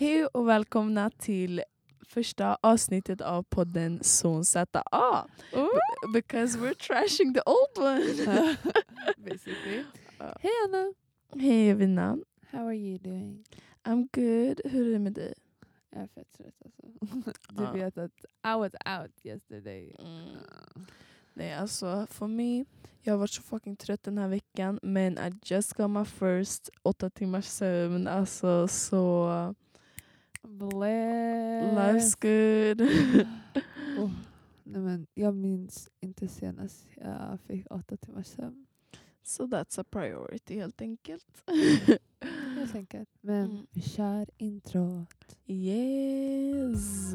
Hej och välkomna till första avsnittet av podden Son ZA. Oh. B- because we're trashing the old one. Basically. Ja. Hej Anna! Hej Evina. How are you doing? I'm good. Hur är det med dig? Jag är fett trött alltså. Du Ja. vet att I was out yesterday. Nej alltså för mig, jag har varit så fucking trött den här veckan men I just got my first åtta timmars sömn. Alltså så Bless. life's good. oh, nej men, jag minns inte senast jag fick åtta timmars sömn. so that's a priority helt enkelt. Helt enkelt. Men Mm. vi kör intro. Yes.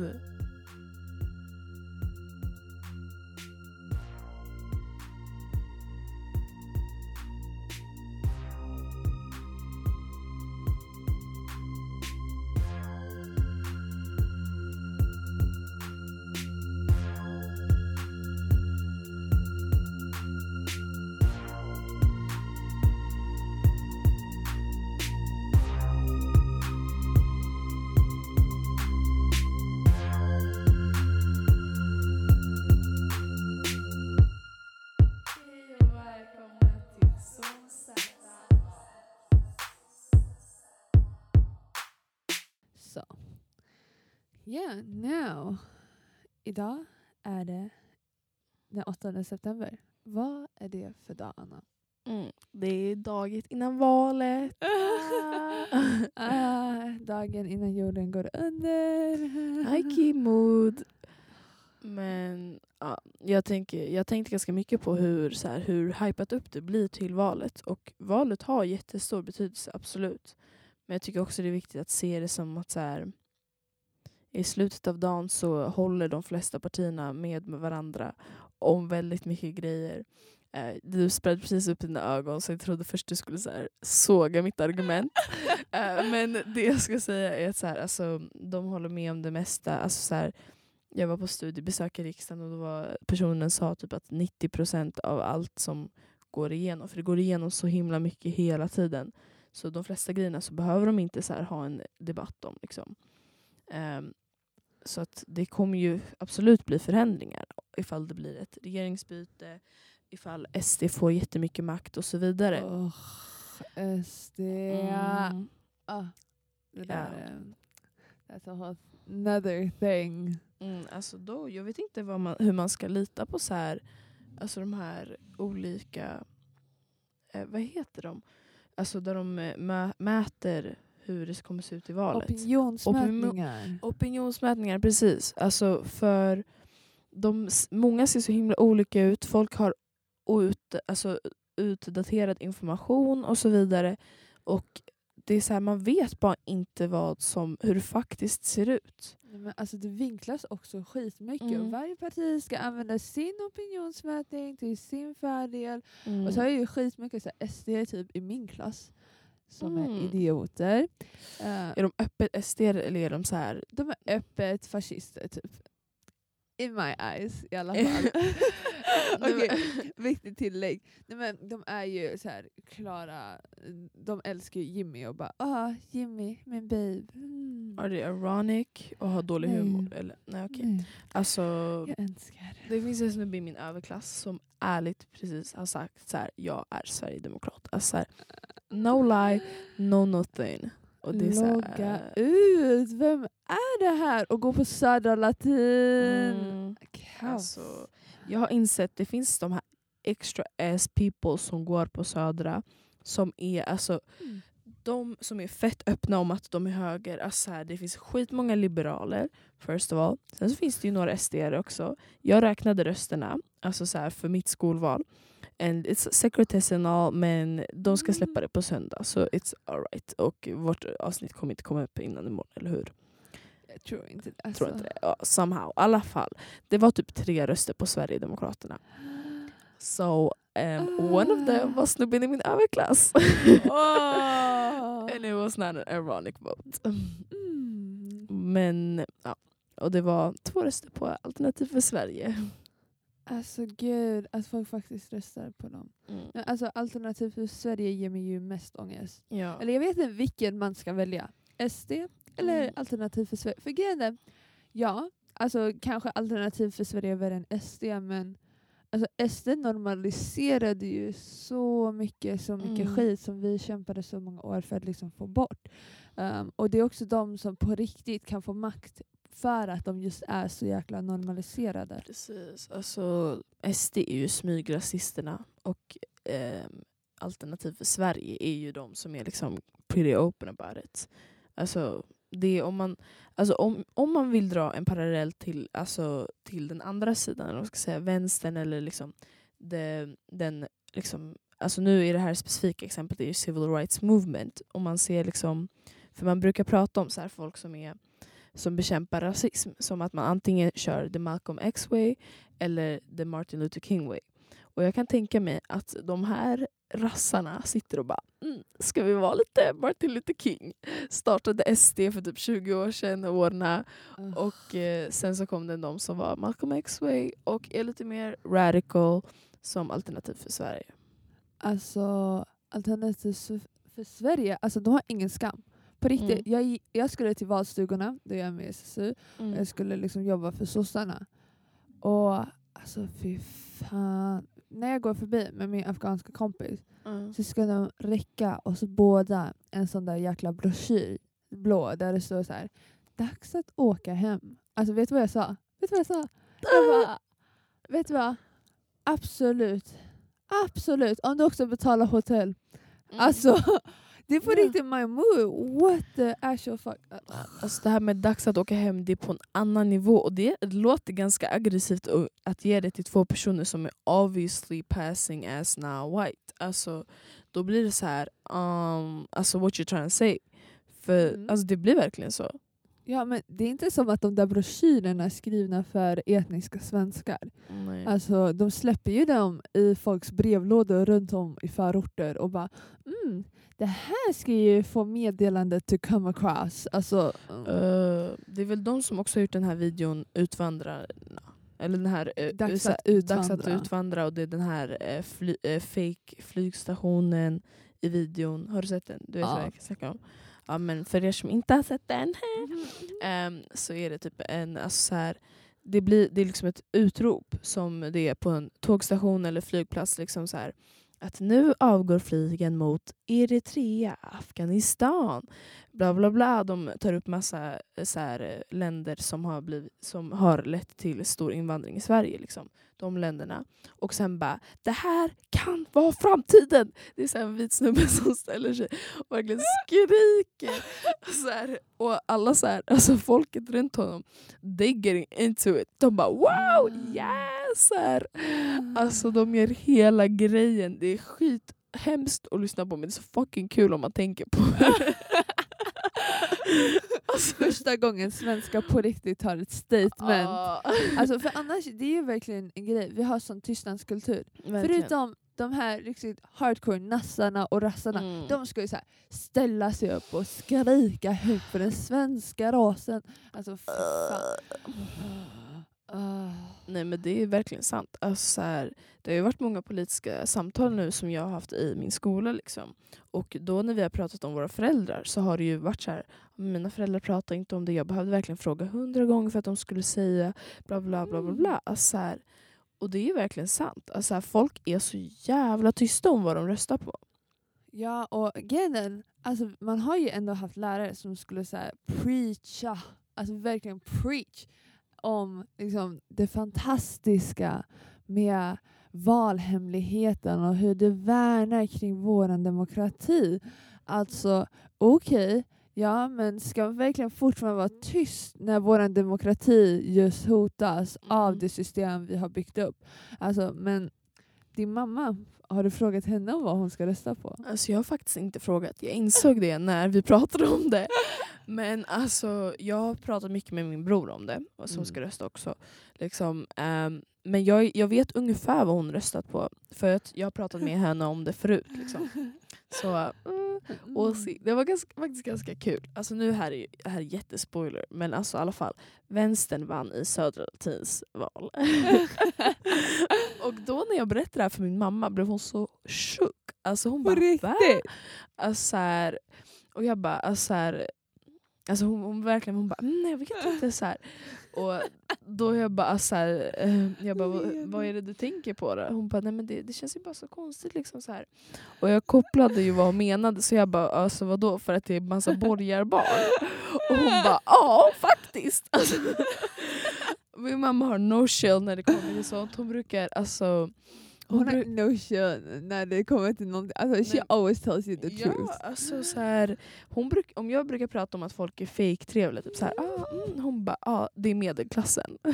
Yeah, now. Idag är det den 8 september. Vad är det för dag Anna? Mm, det är dagen innan valet. Ah. Ah, dagen innan jorden går under. High mood. Men ja, jag, tänker, jag tänkte ganska mycket på hur, så här, hur hypat upp det blir till valet. Och valet har jättestor betydelse, absolut. Men jag tycker också det är viktigt att se det som att så här, i slutet av dagen så håller de flesta partierna med med varandra om väldigt mycket grejer. Eh, Du spred precis upp dina ögon så jag trodde först du skulle så här, såga mitt argument. Eh, Men det jag ska säga är att så här, alltså, de håller med om det mesta. Alltså, så här, jag var på studiebesök i riksdagen och då var personen sa typ att 90% av allt som går igenom, för det går igenom så himla mycket hela tiden. Så de flesta grejerna så behöver de inte så ha en debatt om. Liksom. Ehm, så att det kommer ju absolut bli förändringar ifall det blir ett regeringsbyte, ifall SD får jättemycket makt och så vidare. Oh, SD. Mm. Ah, det där är... That's a whole another thing. Mm, alltså då, jag vet inte vad man, hur man ska lita på så här, alltså de här olika, eh, vad heter de? Alltså där de eh, mä, mäter hur det kommer se ut i valet. Opinionsmätningar. Opinionsmätningar, precis. Alltså för de, många ser så himla olika ut. Folk har ut, alltså, utdaterad information och så vidare. Och det är så här, man vet bara inte vad som, hur det faktiskt ser ut. Men alltså det vinklas också skitmycket. Mm. Och varje parti ska använda sin opinionsmätning till sin fördel. Mm. Och så har jag ju skitmycket så här, SD typ i min klass som Mm. är idioter. Eh, Är de öppet SD eller är de så här... de är öppet fascister typ. In my eyes i alla fall. Okej, viktigt tillägg. Nej, men de är ju så här klara, de älskar ju Jimmy och bara ah Jimmy, min babe. Mm. Är det ironic och har dålig Nej. humor? Eller? Nej, okej. Nej, Alltså, jag önskar. det finns en snubbe i min överklass som ärligt precis har sagt så här, jag är sverigedemokrat. Alltså, så här, no lie, no nothing. Och det är Logga ut, vem är det här? Och gå på Södra Latin. mm, alltså, jag har insett det finns de här extra ass people som går på Södra som är alltså Mm. de som är fett öppna om att de är höger. Alltså här, det finns skitmånga liberaler, first of all. Sen så finns det ju några SD också. Jag räknade rösterna alltså så här, för mitt skolval. And it's secretess and all, men de ska släppa det på söndag. Så it's alright. Och vårt avsnitt kommer inte komma upp innan imorgon, eller hur? Jag tror inte det. Alltså. tror inte det. Ja, somehow. I alla fall. Det var typ tre röster på Sverigedemokraterna. So um, one of them var snubben i min överklass. Åh! And it was not an ironic vote. Mm. Men ja, och det var två röster på Alternativ för Sverige. Alltså gud, att folk faktiskt röstar på dem. Men Alltså Alternativ för Sverige ger mig ju mest ångest. Ja. Eller jag vet inte vilken man ska välja. SD Eller Mm. Alternativ för Sverige. För grejen är, ja, alltså kanske Alternativ för Sverige är värre än SD, men alltså SD normaliserade ju så mycket, så mycket Mm. skit som vi kämpade så många år för att liksom få bort. Um, och det är också de som på riktigt kan få makt för att de just är så jäkla normaliserade. Precis. Alltså, SD är ju smygrasisterna och eh, Alternativ för Sverige är ju de som är liksom pretty open about it. Alltså, det är om, man, alltså om, om man vill dra en parallell till, alltså, till den andra sidan, eller ska säga, vänstern eller liksom det, den liksom, alltså nu i det här specifika exemplet är ju civil rights movement. Om man ser liksom, för man brukar prata om så här folk som är som bekämpar rasism som att man antingen kör the Malcolm X way eller the Martin Luther King way. Och jag kan tänka mig att de här rassarna sitter och bara mm, ska vi vara lite Martin Luther King? Startade SD för typ 20 år sedan och ordna och eh, sen så kom det de som var Malcolm X way och är lite mer radical som alternativ för Sverige. Alltså Alternativ för, för Sverige, alltså de har ingen skam. På riktigt, jag, jag skulle till valstugorna, det är jag med SSU, Mm. jag skulle liksom jobba för sossarna. Och alltså fy fan. När jag går förbi med min afghanska kompis Mm. så ska de räcka oss båda en sån där jäkla broschyr, blå, där det står så här. Dags att åka hem. Alltså vet du vad jag sa? Vet du vad jag sa? Jag bara, vet du vad? Absolut. Absolut. Om du också betalar hotell. Mm. Alltså, det är på Ja. riktigt my mood. What the actual fuck. Alltså det här med dags att åka hem, det är på en annan nivå. Och det låter ganska aggressivt att- att ge det till två personer som är obviously passing as now white. Alltså, då blir det så här, um, alltså what you trying to say. För Mm. alltså, det blir verkligen så. Ja, men det är inte som att de där broschyrerna är skrivna för etniska svenskar. Nej. Alltså, de släpper ju dem i folks brevlådor runt om i förorter och bara mm, det här ska ju få meddelandet to come across. Alltså, mm. Eh, det är väl de som också har gjort den här videon Utvandrarna. Eller den här eh, Dags att utvandra. Dags att utvandra och det är den här eh, fly, eh, fake flygstationen i videon. Har du sett den? Du vet Ja. vad jag snackar om? Ja, men för er som inte har sett den ehm, så är det typ en... Alltså så här, det, blir, det är liksom ett utrop som det är på en tågstation eller flygplats. Liksom så här, att nu avgår flygen mot Eritrea, Afghanistan, bla bla bla. De tar upp massa eh, så här, eh, länder som har, blivit, som har lett till stor invandring i Sverige. Liksom. De länderna. Och sen bara, det här kan vara framtiden! Det är så en vit snubbe som ställer sig och verkligen skriker. Så här, och alla så här, alltså folket runt honom, they getting into it. De bara wow, yes! Så här. Alltså de gör hela grejen. Det är skit hemskt att lyssna på men det är så fucking kul om man tänker på det. alltså, Första gången svenskar på riktigt har ett statement. ja. Alltså, för annars, det är ju verkligen en grej. Vi har sån tystnadskultur. Verkligen. Förutom de här riktigt hardcore nassarna och rassarna. Mm. De ska ju så här ställa sig upp och skrika högt för den svenska rasen. Alltså fan. Ah. Nej men det är verkligen sant. Alltså, så här, det har ju varit många politiska samtal nu som jag har haft i min skola. Liksom. Och då när vi har pratat om våra föräldrar så har det ju varit så här, mina föräldrar pratar inte om det. Jag behövde verkligen fråga hundra gånger för att de skulle säga bla bla bla bla. bla. Alltså, så här, och det är ju verkligen sant. Alltså, så här, folk är så jävla tysta om vad de röstar på. Ja, och grejen alltså, man har ju ändå haft lärare som skulle så preacha, alltså verkligen preach om liksom, det fantastiska med valhemligheten och hur det värnar kring vår demokrati. Alltså, okej, ja men ska man verkligen fortfarande vara tyst när vår demokrati just hotas av Mm. det system vi har byggt upp? Alltså, men din mamma, har du frågat henne om vad hon ska rösta på? Alltså jag har faktiskt inte frågat. Jag insåg det när vi pratade om det. Men alltså, jag har pratat mycket med min bror om det, som Mm. ska rösta också. Liksom, ehm, men jag, jag vet ungefär vad hon röstat på, för att jag har pratat med henne om det förut. Liksom. Så mm, we'll see. Det var ganska, faktiskt ganska kul. Alltså nu här är det här är jättespoiler, men alltså i alla fall. Vänstern vann i södra Latins val. och då när jag berättade det här för min mamma blev hon så chock. Alltså hon bara, "Va?" riktigt? Alltså, så här, och jag bara, alltså, så här, Alltså hon, hon verkligen hon bara mm, nej jag vet inte så här. Och då jag bara så här, eh, jag bara vad, vad är det du tänker på då? Hon bara nej men det, det känns ju bara så konstigt liksom så här. Och jag kopplade ju vad hon menade så jag bara alltså vadå för att det är massa borgarbarn? Och hon bara ja faktiskt. Alltså, min mamma har no chill när det kommer till sånt. Hon brukar alltså hon har no shit när det kommer till någonting. Alltså, she always tells you the ja, truth. alltså så här, hon bruk, om jag brukar prata om att folk är fake trevliga typ så här, ah, mm, hon bara ah, det är medelklassen.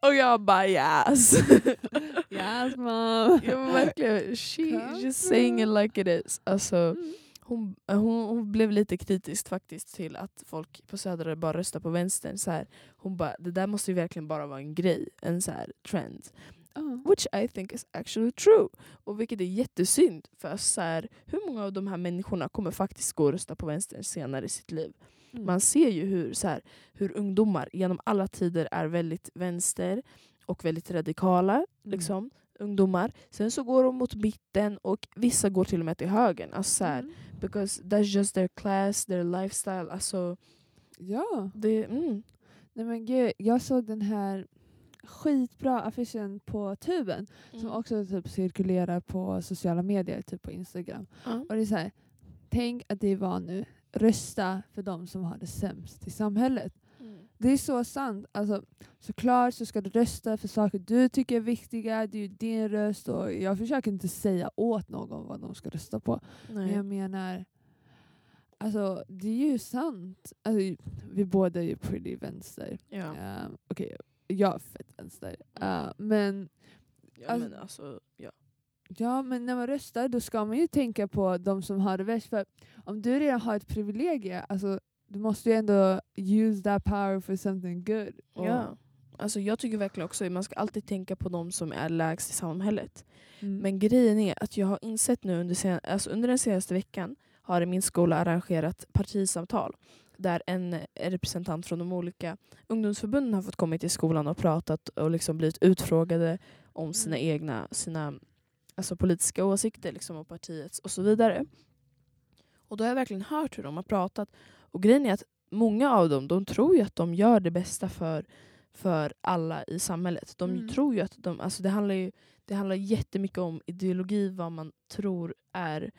Och jag bara yes. yes mom. jag var verkligen, she just saying it like it is. Alltså, Mm. hon, hon, hon blev lite kritisk faktiskt till att folk på Södra bara röstar på vänstern. Så här, hon bara, det där måste ju verkligen bara vara en grej, en så här trend. Ja. Which I think is actually true. Och vilket är jättesynd. För så här, hur många av de här människorna kommer faktiskt gå och rösta på vänstern senare i sitt liv? Mm. Man ser ju hur, så här, hur ungdomar genom alla tider är väldigt vänster och väldigt radikala. Mm. Liksom, ungdomar. Sen så går de mot mitten och vissa går till och med till högern. Alltså, så här, Mm. Because that's just their class, their lifestyle. Alltså, Ja. det, mm. Nej men gud, jag såg den här skitbra affischen på tuben Mm. som också typ cirkulerar på sociala medier, typ på Instagram. Ja. Och det är så här, tänk att det var nu, rösta för de som har det sämst i samhället. Mm. Det är så sant. Alltså, såklart så ska du rösta för saker du tycker är viktiga, det är ju din röst och jag försöker inte säga åt någon vad de ska rösta på. Men Nej. jag menar, alltså det är ju sant. Alltså, vi båda är ju pretty vänster. Ja. Um, Okej, jag är fett vänster. Uh, men Ja, Alltså- men alltså, ja. Ja, men när man röstar då ska man ju tänka på de som har det värst. För om du redan har ett privilegie, alltså, du måste ju ändå use that power for something good. Ja. Alltså jag tycker verkligen också att man ska alltid tänka på de som är lägst i samhället. Mm. Men grejen är att jag har insett nu under, sen, alltså under den senaste veckan har min skola arrangerat partisamtal där en representant från de olika ungdomsförbunden har fått komma till skolan och pratat och liksom blivit utfrågade om sina Mm. egna sina, alltså politiska åsikter liksom, och partiets och så vidare. Och då har jag verkligen hört hur de har pratat. Och grejen är att många av dem de tror ju att de gör det bästa för, för alla i samhället. De Mm. tror ju att de, alltså det handlar ju det handlar jättemycket om ideologi, vad man tror är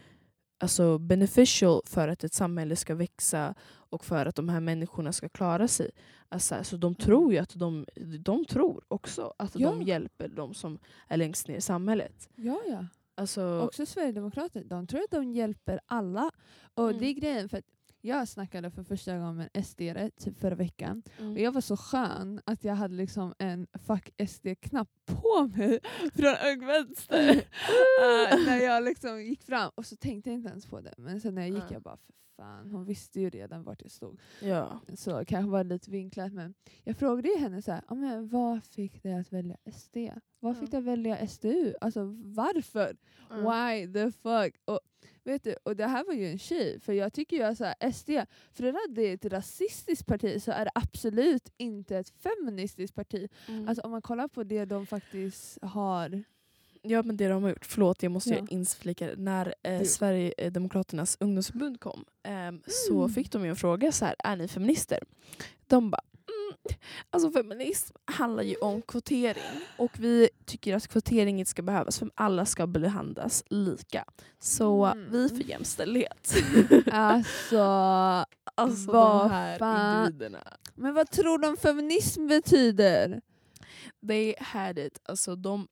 alltså beneficial för att ett samhälle ska växa och för att de här människorna ska klara sig. Alltså, alltså de tror ju att de, de tror också att Ja. de hjälper de som är längst ner i samhället. Ja, ja. Alltså, Också Sverigedemokrater, de tror att de hjälper alla. Och Mm. det är grejen, för jag snackade för första gången med en sd typ förra veckan. mm. Och jag var så skön att jag hade liksom en fuck SD-knapp på mig från Ung Vänster. uh, när jag liksom gick fram och så tänkte jag inte ens på det. Men sen när jag gick Ja. jag bara för fan, hon visste ju redan vart jag stod. ja. Så kanske var det lite vinklat men jag frågade ju henne så här, "Ja, men vad fick dig att välja SD? Vad fick dig att välja SDU? Alltså varför? Mm. Why the fuck? Och, vet du, och det här var ju en tjej, för jag tycker ju att så här, SD, för att det är ett rasistiskt parti så är det absolut inte ett feministiskt parti. Mm. Alltså om man kollar på det de faktiskt har. Ja men det de har gjort, förlåt jag måste Ja. inflika. När eh. Sverigedemokraternas ungdomsförbund kom så Mm. fick de ju en fråga så här, är ni feminister? De bara, alltså feminism handlar ju om kvotering och vi tycker att kvotering inte ska behövas för alla ska behandlas lika. Så Mm. vi för jämställdhet. Alltså, alltså Vad de här fan. individerna. men vad tror de feminism betyder? They had it. Alltså de,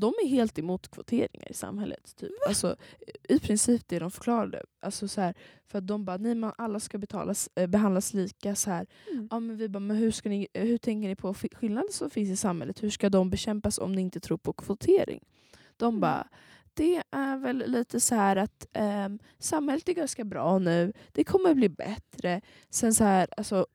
de är helt emot kvoteringar i samhället. Typ. Alltså, I princip det de förklarade. Alltså, så här, för att de bara, nej man, alla ska betalas, eh, behandlas lika. Så här. Mm. Ja, men vi bara, men hur, ska ni, eh, hur tänker ni på sk- skillnader som finns i samhället? Hur ska de bekämpas om ni inte tror på kvotering? De Mm. bara, det är väl lite så här att ehm, samhället är ganska bra nu, det kommer bli bättre. Sen så här, alltså,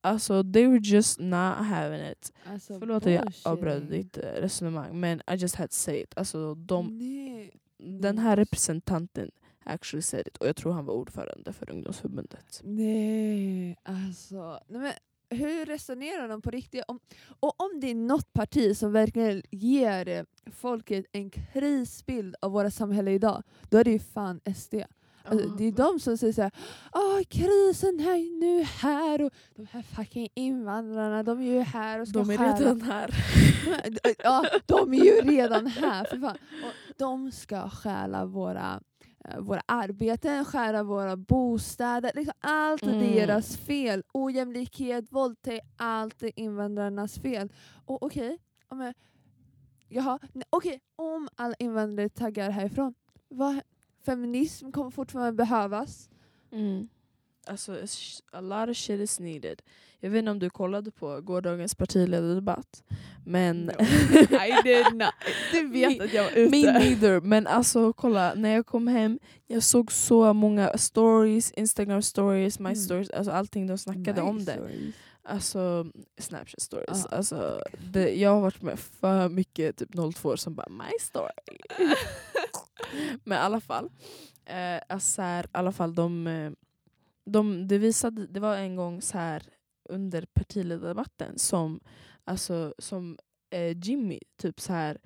alltså they were just not having it. Alltså, Förlåt att jag avbröt ditt eh, resonemang men I just had to say it. Alltså, de, Nej. den här representanten actually said it och jag tror han var ordförande för ungdomsförbundet. Nej, alltså. Nej, men hur resonerar de på riktigt? Om, och om det är något parti som verkligen ger eh, folket en krisbild av våra samhälle idag, då är det ju fan SD. Alltså, det är de som säger såhär, Åh, krisen är nu här och de här fucking invandrarna de är ju här och ska De är stjäla." redan här. ja, de är ju redan här för fan. Och de ska stjäla våra, eh, våra arbeten, stjäla våra bostäder. Liksom allt är Mm. deras fel. Ojämlikhet, våldtäkt, allt är invandrarnas fel. Och okej, ja, men- jaha, nej, okej, om alla invandrare taggar härifrån, vad, feminism kommer fortfarande behövas. Mm. Alltså, a lot of shit is needed. Jag vet inte om du kollade på gårdagens partiledardebatt. Men... No. I did not. Du vet att jag var ute. Me neither. Men alltså kolla, när jag kom hem, jag såg så många stories, Instagram stories, my Mm. stories, alltså allting de snackade om det. stories. Alltså Snapchat stories. Ja. Alltså, det, jag har varit med för mycket typ 02 som bara my story. Men i alla fall. Eh, alltså, så här, alla fall de, eh, de, det, visade, det var en gång så här under partiledardebatten som, alltså, som eh, Jimmy typ så här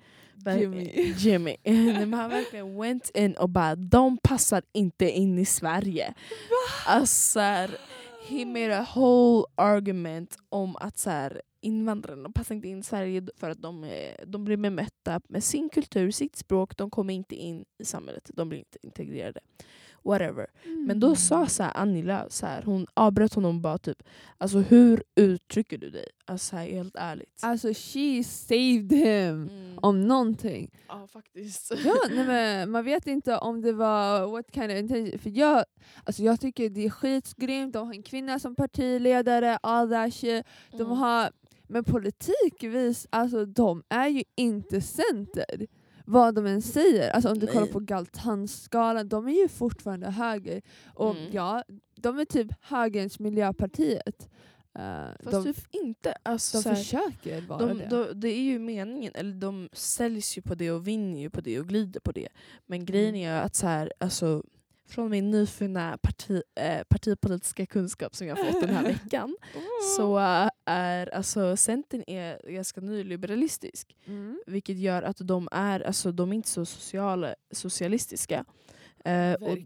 Jimmy. Jimmy. Han verkligen went in och bara de passar inte in i Sverige. Alltså, så här, he made a whole argument om att så här, invandrarna passar inte in i Sverige för att de, är, de blir bemötta med sin kultur, sitt språk, de kommer inte in i samhället, de blir inte integrerade. Whatever. Men då sa så här Annie Lööf, så här, hon avbröt honom och bara typ alltså hur uttrycker du dig? Alltså så här, helt ärligt. Alltså she saved him. Mm. Om någonting. Ja faktiskt. Ja, nej, men man vet inte om det var what kind of intention. För jag, alltså jag tycker det är skitgrymt, de har en kvinna som partiledare, all that shit. De Mm. har, men politik, vis, alltså, de är ju inte center. Vad de än säger. Alltså om du kollar Nej. på Galtanskalan, de är ju fortfarande höger. Och Mm. ja, de är typ högerns Miljöpartiet. Uh, Fast de typ inte. Alltså, de så här, försöker vara de, det. de, det är ju meningen, eller de säljs ju på det och vinner ju på det och glider på det. Men grejen är att så här, alltså, från min nyfunna parti, eh, partipolitiska kunskap som jag fått den här veckan så äh, är alltså Centern är ganska nyliberalistisk. Mm. Vilket gör att de är, alltså, de är inte så sociala, socialistiska. Eh, och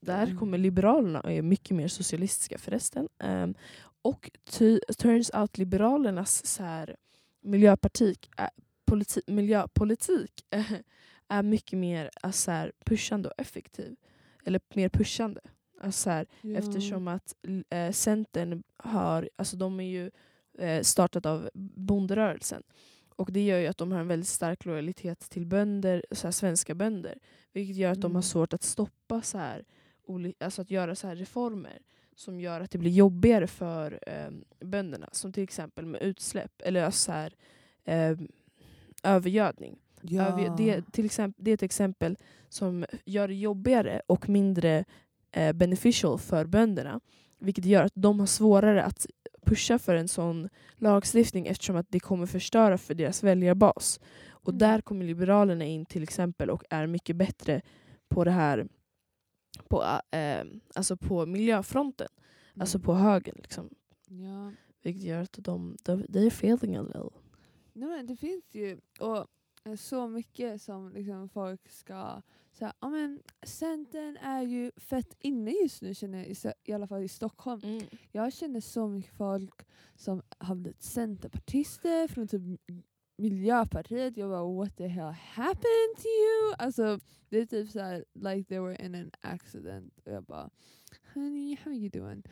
där kommer Liberalerna och är mycket mer socialistiska förresten. Um, och ty, turns out Liberalernas så här, miljöpartik, äh, politi, miljöpolitik äh, är mycket mer äh, så här, pushande och effektiv. Eller mer pushande. Alltså, så här, Ja. Eftersom att äh, Centern har, alltså de är ju eh, startat av bonderörelsen. Och det gör ju att de har en väldigt stark lojalitet till bönder, så svenska bönder. Vilket gör att de Mm. har svårt att stoppa så här, alltså att göra så här reformer som gör att det blir jobbigare för eh, bönderna. Som till exempel med utsläpp eller så här, eh, övergödning. Ja. Över, det, till exempel, det är ett exempel som gör det jobbigare och mindre eh, beneficial för bönderna. Vilket gör att de har svårare att pusha för en sån lagstiftning eftersom att det kommer förstöra för deras väljarbas. Och Mm. där kommer Liberalerna in till exempel och är mycket bättre på det här på, eh, alltså på miljöfronten. Alltså Mm. på högen. Liksom. Ja. Vilket gör att de, de they're failing a little. Nej, det finns ju och så mycket som liksom folk ska säga. Ja, men Centern är ju fett inne just nu känner jag, i, alla fall i Stockholm. Mm. Jag känner så mycket folk som har blivit centerpartister från typ Miljöpartiet. Jag bara what the hell happened to you? Alltså det är typ såhär like they were in an accident. Och jag bara honey how you doing?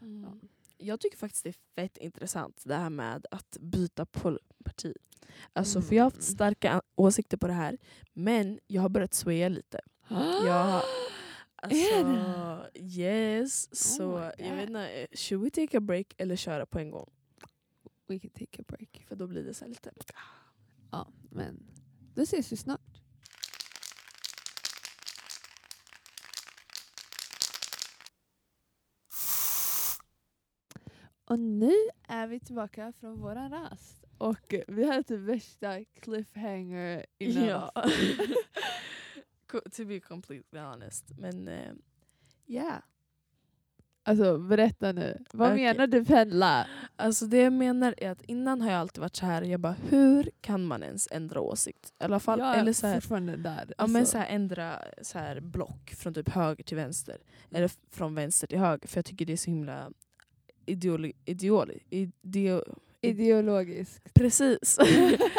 Mm. Jag tycker faktiskt det är fett intressant det här med att byta parti. Alltså för jag har haft Mm. starka åsikter på det här men jag har börjat swaya lite. Jag, alltså, Är yes, så my jag vet inte, should we take a break eller köra på en gång? We can take a break. För då blir det så lite... Ja, men då ses vi snart. Och nu är vi tillbaka från våran rast. Och vi hade typ värsta cliffhanger innan. Ja. To be completely honest. Men ja. yeah. Alltså berätta nu. Vad Okej. menar du pendla? Alltså det jag menar är att innan har jag alltid varit så här. jag bara hur kan man ens ändra åsikt? I alla fall, jag eller så här, fortfarande där. ja, men alltså. så här, ändra så här, block från typ höger till vänster. Eller från vänster till höger. För jag tycker det är så himla ideoli, ideoli, ideo, Ideologiskt. Precis.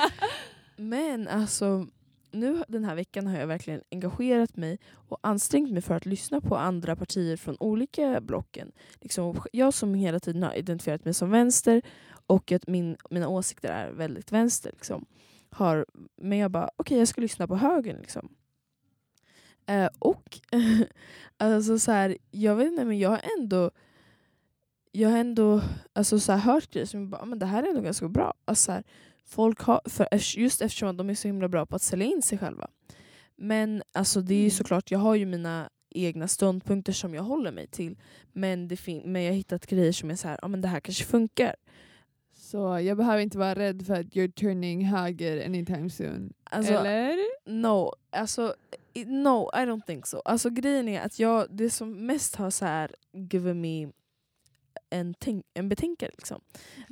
Men alltså, nu den här veckan har jag verkligen engagerat mig och ansträngt mig för att lyssna på andra partier från olika blocken. Liksom, jag som hela tiden har identifierat mig som vänster och att min, mina åsikter är väldigt vänster. Liksom, har, men jag bara, okej jag ska lyssna på högern. Liksom. Eh, och alltså så här, jag vet inte men jag har ändå jag har ändå alltså, så här, hört grejer som jag bara, "Ah, men det här är ändå ganska bra. Alltså, så här, folk har, för, just eftersom de är så himla bra på att sälja in sig själva. Men alltså, det är ju Mm. såklart, jag har ju mina egna ståndpunkter som jag håller mig till. Men, det men jag har hittat grejer som är så här, ja men det här kanske funkar. Så jag behöver inte vara rädd för att you're turning höger anytime soon. Alltså, Eller? No, alltså, no, I don't think so. Alltså grejen är att jag, det som mest har så här given me en, tänk, en betänkare liksom,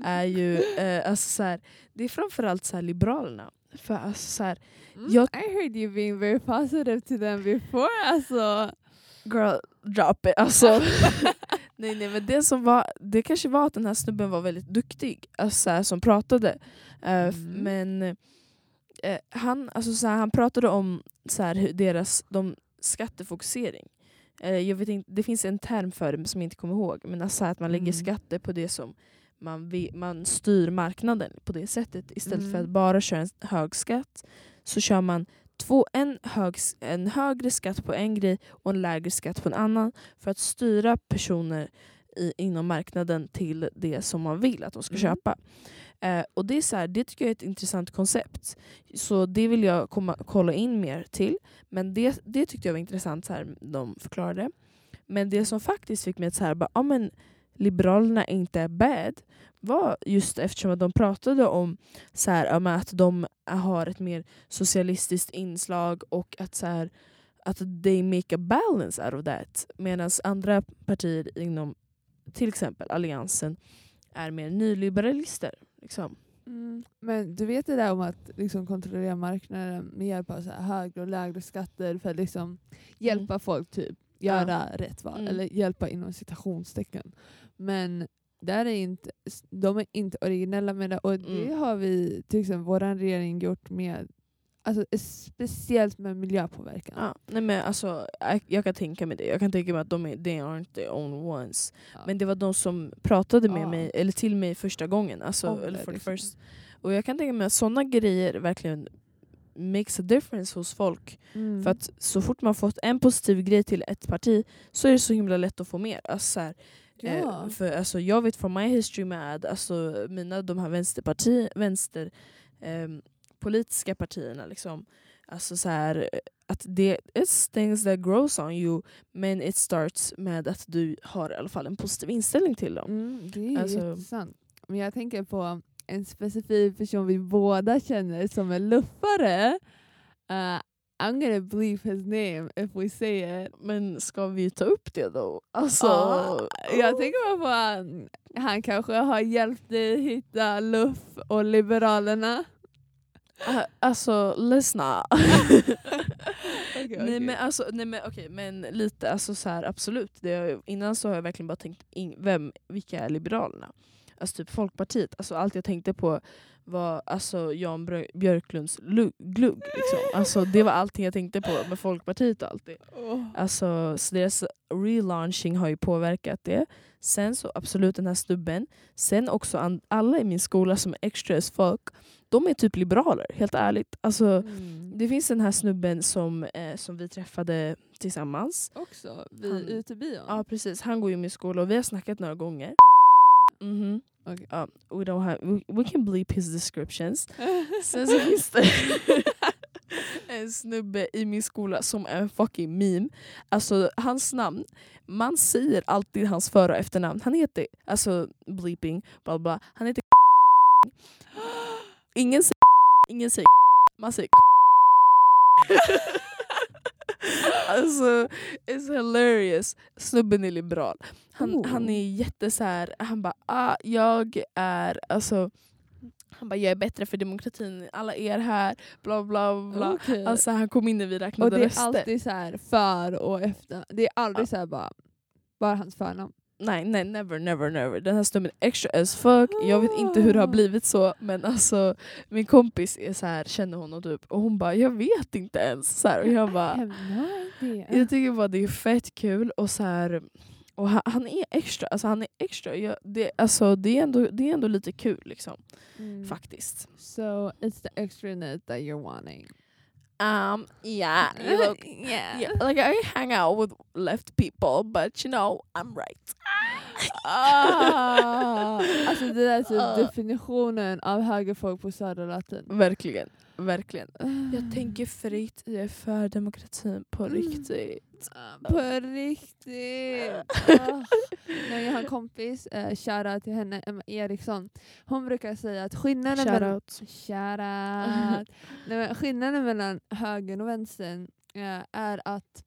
är ju eh, alltså så här, det är framförallt så här Liberalerna. För alltså så här, Mm, Jag- I heard you being very positive to them before. Alltså. girl drop it. Alltså, nej, nej, men det, som var, det kanske var att den här snubben var väldigt duktig alltså, så här, som pratade. F- Mm. Men eh, han, alltså, så här, han pratade om så här, hur deras de, skattefokusering. Eh, jag vet inte, det finns en term för det som jag inte kommer ihåg. Men alltså, att man lägger Mm. skatter på det som man, man styr marknaden på det sättet. Istället för Mm. att bara köra en hög skatt så kör man två, en, hög, en högre skatt på en grej och en lägre skatt på en annan för att styra personer i, inom marknaden till det som man vill att de ska Mm. köpa. Eh, och det, är så här, det tycker jag är ett intressant koncept. Så det vill jag komma, kolla in mer till. Men det, det tyckte jag var intressant, så här, de förklarade. Men det som faktiskt fick mig att säga att men Liberalerna inte är bad var just eftersom att de pratade om så här, ja, att de har ett mer socialistiskt inslag och att, så här, att they make a balance out of that. Medan andra partier inom till exempel Alliansen är mer nyliberalister. Liksom. Mm. Men du vet det där om att liksom kontrollera marknaden med hjälp av så här högre och lägre skatter för att liksom hjälpa folk typ göra rätt val. Mm. Eller hjälpa inom citationstecken. Men där är inte, de är inte originella med det och det Mm. har vi, till exempel vår regering gjort med Alltså, speciellt med miljöpåverkan. Ja, nej men alltså, jag, jag kan tänka mig det. Jag kan tänka mig att de är, they aren't the own ones. Ja. Men det var de som pratade med Ja. mig, eller till mig första gången. Alltså, Om eller for liksom. first. Och jag kan tänka mig att sådana grejer verkligen makes a difference hos folk. Mm. För att så fort man fått en positiv grej till ett parti så är det så himla lätt att få mer. Alltså, så här, eh, Ja. för, alltså, jag vet från my history med alltså, mina de här vänsterparti, vänster, ehm, politiska partierna. Liksom, alltså, så här, att det it's things that grows on you men it starts med att du har i alla fall en positiv inställning till dem. Mm, det är Alltså- jättesant. Men jag tänker på en specifik person vi båda känner som är luffare. Uh, I'm gonna bleep his name if we say it. Men ska vi ta upp det då? Alltså, Ja, jag tänker bara på han, han kanske har hjälpt dig hitta luff och liberalerna. Ah, Alltså, lyssna. Nej okej. men alltså, nej men okej, men lite alltså så här, absolut. Det, har- innan så har jag verkligen bara tänkt, in, vem, vilka är Liberalerna? Alltså typ Folkpartiet, alltså allt jag tänkte på var alltså Jan Björklunds lu- glugg. Liksom. Alltså, det var allting jag tänkte på med Folkpartiet och allt det. Åh. Alltså, så deras relaunching har ju påverkat det. Sen så absolut den här stubben. Sen också alla i min skola som är extra as fuck, de är typ liberaler, helt ärligt. Alltså, Mm. det finns den här snubben som, eh, som vi träffade tillsammans. Också vid Han- utebion. Ja precis, han går ju i min skola och vi har snackat några gånger. Mhm. Okej. Ja, we, don't have, we, we can bleep his descriptions. Sen så finns det en snubbe i min skola som är en fucking meme. Alltså hans namn, man säger alltid hans för och efternamn. Han heter, alltså bleeping, bla bla. Han heter Ingen säger ingen säger man säger alltså, it's hilarious. Snubben är liberal. Han, Oh. han är jätte så här, han bara ah, jag är alltså han bara jag är bättre för demokratin alla er här, bla bla bla. Okej. Alltså han kom in när vi och räknade det är röster. alltid så här för och efter. Det är aldrig Ja. så bara, bara hans förnamn. Nej, nej, never, never, never. Den här snubben är extra as fuck. Jag vet inte hur det har Ah. blivit så, men alltså min kompis är så här, känner honom typ, och hon bara jag vet inte ens. Så här, och jag bara, jag tycker bara det är fett kul och så här, och han, han är extra, alltså han är extra. Jag, det, alltså, det, är ändå, det är ändå lite kul liksom, Mm. faktiskt. So it's the extraness that you're wanting. Um, yeah, you look, yeah. yeah, like I hang out with left people, but you know I'm right. Ah, alltså det där är typ Ah. definitionen av högerfolk på Södra Latin. Verkligen, verkligen. Jag Ah. tänker fritt, jag är för demokratin på Mm. riktigt. På riktigt! Nej, jag har en kompis, uh, shoutout till henne, Emma Eriksson. Hon brukar säga att skillnaden mellan, Shoutout. Nej, men skillnaden mellan högern och vänstern eh, är att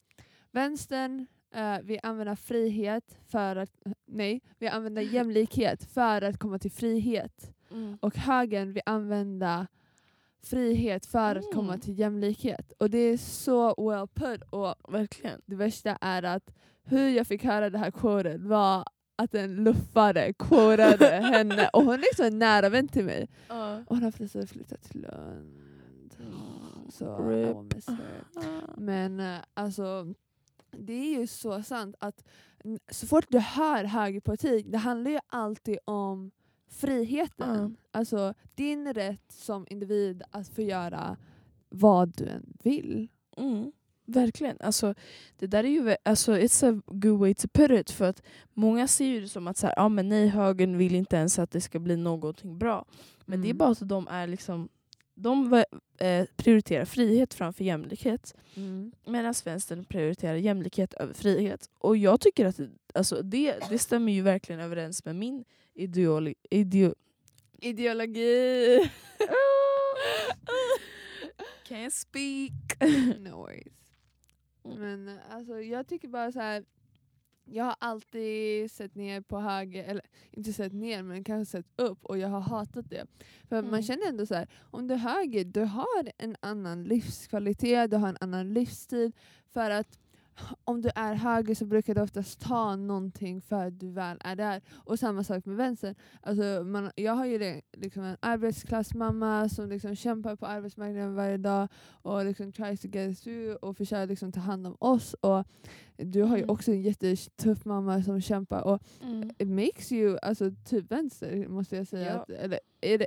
vänstern eh, vi använder frihet för att, nej, vi använder jämlikhet för att komma till frihet. Mm. Och högern vi använder frihet för att komma Mm. till jämlikhet. Och det är så well put. Och Verkligen. det värsta är att hur jag fick höra det här quotet var att en luffare quotade henne. Och hon är liksom en nära vän till mig. Och hon har precis flyttat till Lund. Så miss her. Men eh, alltså, det är ju så sant att så fort du hör högerpolitik, det handlar ju alltid om friheten. Ja. Alltså din rätt som individ att få göra vad du än vill. Mm. Verkligen. Alltså, det där är ju alltså, it's a good way to put it. För att många ser ju det som att så här, ah, men nej, högern vill inte ens att det ska bli någonting bra. Men det är Mm. bara att de är liksom de eh, prioriterar frihet framför jämlikhet. Mm. Medan vänstern prioriterar jämlikhet över frihet. Och jag tycker att alltså, det, det stämmer ju verkligen överens med min ideolo, ideo, Ideologi! Can't speak. no worries. Mm. Men alltså, jag tycker bara så här. Jag har alltid sett ner på höger, eller inte sett ner men kanske sett upp och jag har hatat det. För man Mm. känner ändå så här, om du är höger, du har en annan livskvalitet, du har en annan livsstil. För att om du är höger så brukar du oftast ta någonting för att du väl är där. Och samma sak med vänster. Alltså man, jag har ju det, liksom en arbetsklassmamma som liksom kämpar på arbetsmarknaden varje dag och liksom tries to get through och försöker liksom ta hand om oss. Och du har ju Mm. också en jättetuff mamma som kämpar. Och Mm. it makes you alltså, typ vänster måste jag säga. Ja. Att, eller it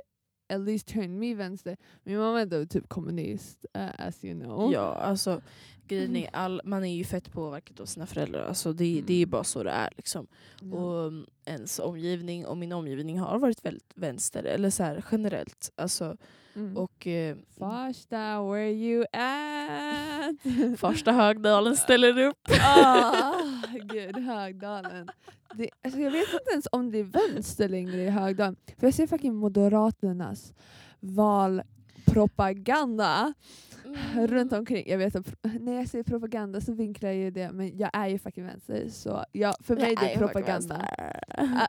at least turned me vänster. Min mamma är då typ kommunist uh, as you know. Ja, alltså grejen är, all, man är ju fett påverkad av sina föräldrar. Alltså, det, det är bara så det är. Liksom. Ja. Och ens omgivning och min omgivning har varit väldigt vänster, eller så här, generellt. Alltså, Mm. och eh, Farsta, where you at? första Högdalen ställer upp. ah, gud, Högdalen. Det, alltså jag vet inte ens om det är vänster längre i Högdalen. För jag ser fucking Moderaternas valpropaganda runt omkring. Jag vet att när jag säger propaganda så vinklar jag ju det, men jag är ju fucking vänster. Så jag, för mig det är propaganda. Ah,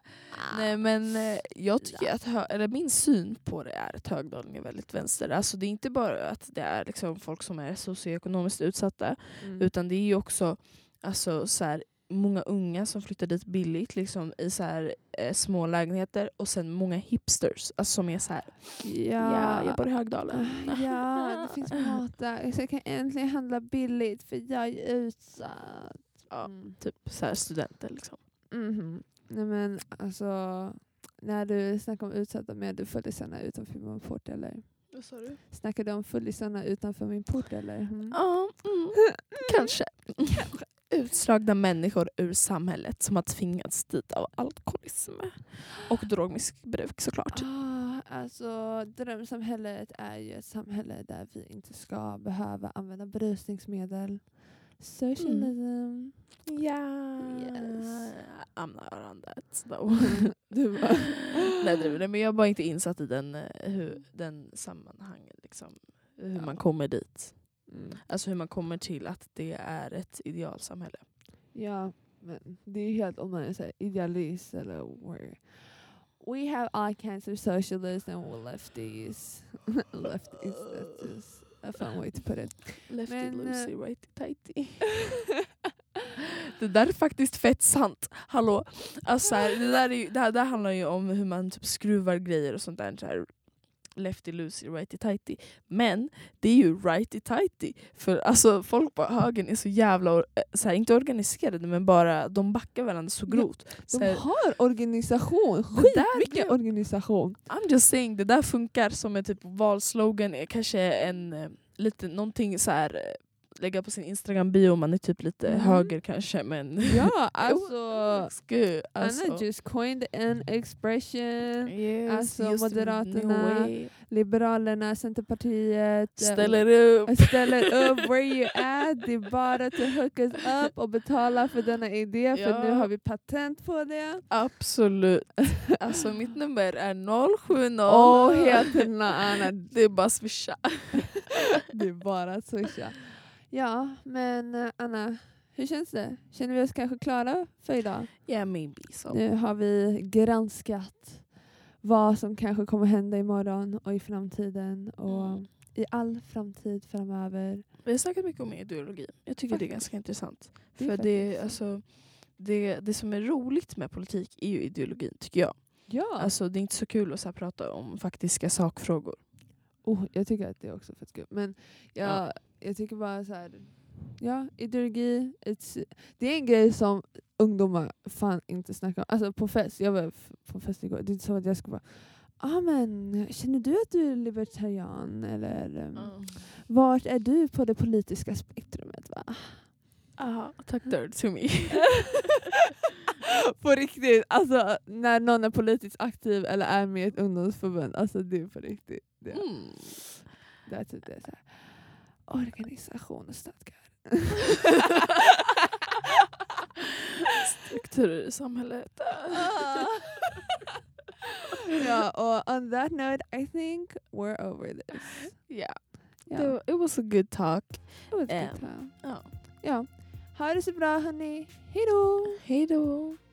Nej men eh, jag tycker att hö- eller min syn på det är att Högdalen är väldigt vänster. Alltså det är inte bara att det är liksom folk som är socioekonomiskt utsatta Mm. utan det är ju också alltså, så här, många unga som flyttar dit billigt liksom, i så här, eh, små lägenheter och sen många hipsters alltså, som är så här, ja, jag bor i Högdalen. Ja, det finns mat där. Så jag kan äntligen handla billigt för jag är utsatt. Ja, Mm. typ så här studenter liksom. Mhm. Nej men alltså, när du snackar om utsatta, menar du fullisarna utanför min port eller? Vad sa du? Snackar du om fullisarna utanför min port eller? Mm. Ja, mm, kanske. Utslagna människor ur samhället som har tvingats dit av alkoholism och drogmissbruk såklart. Ah, alltså, drömsamhället är ju ett samhälle där vi inte ska behöva använda berusningsmedel. Socialism. Ja, Yes. I'm not on that though. Du bara, Nej, nej, men jag är bara inte insatt i den, eh, hur, den sammanhangen. Liksom. Hur Ja. man kommer dit. Mm. Alltså hur man kommer till att det är ett idealsamhälle. Ja, men det är ju helt om man är så här idealist eller where We have all of socialists and lefties. lefties, that's just a fun way to put it. Lefty Men, loosey, eh, righty tighty. det där är faktiskt fett sant. Hallå. Alltså, här, det, där är ju, det, här, det här handlar ju om hur man typ skruvar grejer och sånt där. Så här, lefty loosey, righty tighty. Men det är ju righty tighty. För alltså, folk på högen är så jävla, eh, så här, inte organiserade men bara de backar varandra så grovt. Så De här, har organisation, skitmycket organisation. I'm just saying, det där funkar som en typ valslogan, är kanske en eh, lite någonting så här eh, lägga på sin Instagram bio om man är typ lite Mhm. höger kanske men Ja, alltså Sku, Anna alltså. just coined an expression. Yes, alltså, Moderaterna. Liberalerna, Centerpartiet. eh, ställer upp. ställer upp where you at. Det är bara to hook us up och betala för denna idé för Ja. nu har vi patent på det. Absolut. Alltså mitt nummer är 070. Åh heterna Anna, Det är bara swisha. det är bara swisha. Ja, men eh, Anna, hur känns det? Känner vi oss kanske klara för idag? Yeah maybe so. Nu har vi granskat vad som kanske kommer hända imorgon och i framtiden och Mm. i all framtid framöver. Vi har snackat mycket om ideologi. Jag tycker det är Faktiskt. ganska intressant. Det För det, faktiskt alltså, det, det som är roligt med politik är ju ideologin tycker jag. Ja, Alltså, det är inte så kul att så prata om faktiska sakfrågor. oh, jag tycker att det är också fett kul. Men jag, Ja. Jag tycker bara så här. Ja, ideologi. It's, det är en grej som ungdomar fan inte snackar om. Alltså på fest, jag var på fest igår. Det är inte så att jag ska bara ah, men känner du att du är libertarian? Eller um, vart är du på det politiska spektrumet? Va? Aha, talk dirt to me. på riktigt, alltså när någon är politiskt aktiv eller är med i ett ungdomsförbund, alltså det är på riktigt. Det, Mm. det är typ det Organisation och stadgar. Strukturer i samhället. ja, och on that note I think we're over this. Yeah. Var- It was a good talk. it was ehm, good. Ja. Ja. Ha det så bra hörni. Hej då. Som Z